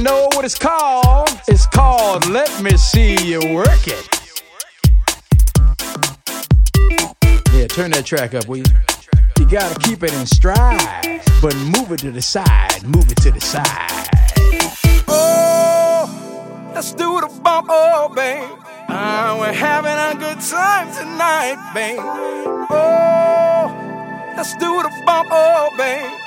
You know what it's called? It's called Let Me See You Work It. Yeah, turn that track up, will you? You gotta keep it in stride, but move it to the side, move it to the side. Oh, let's do the bump, oh, babe. Uh, we're having a good time tonight, babe. Oh, let's do the bump, oh, babe.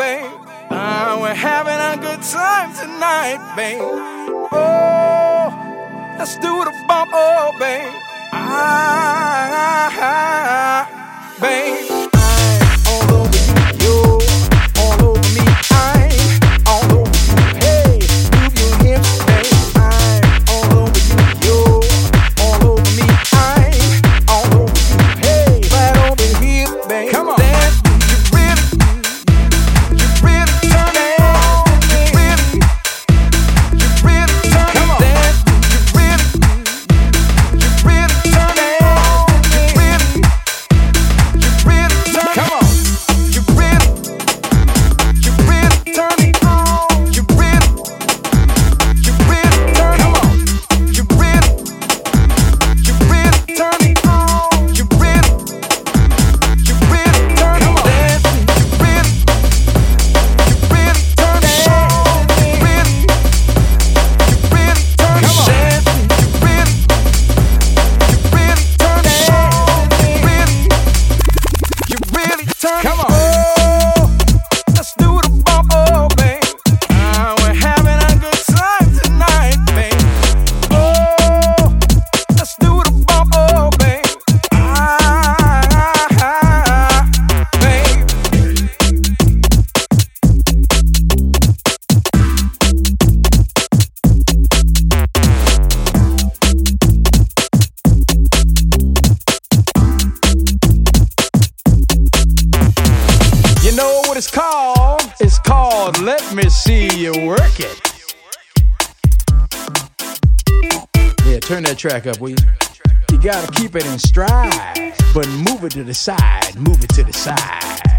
babe. Ah, we're having a good time tonight, babe. Oh, let's do the bump, oh, babe. Ah, babe. Track up, will you? You gotta keep it in stride, but move it to the side, move it to the side.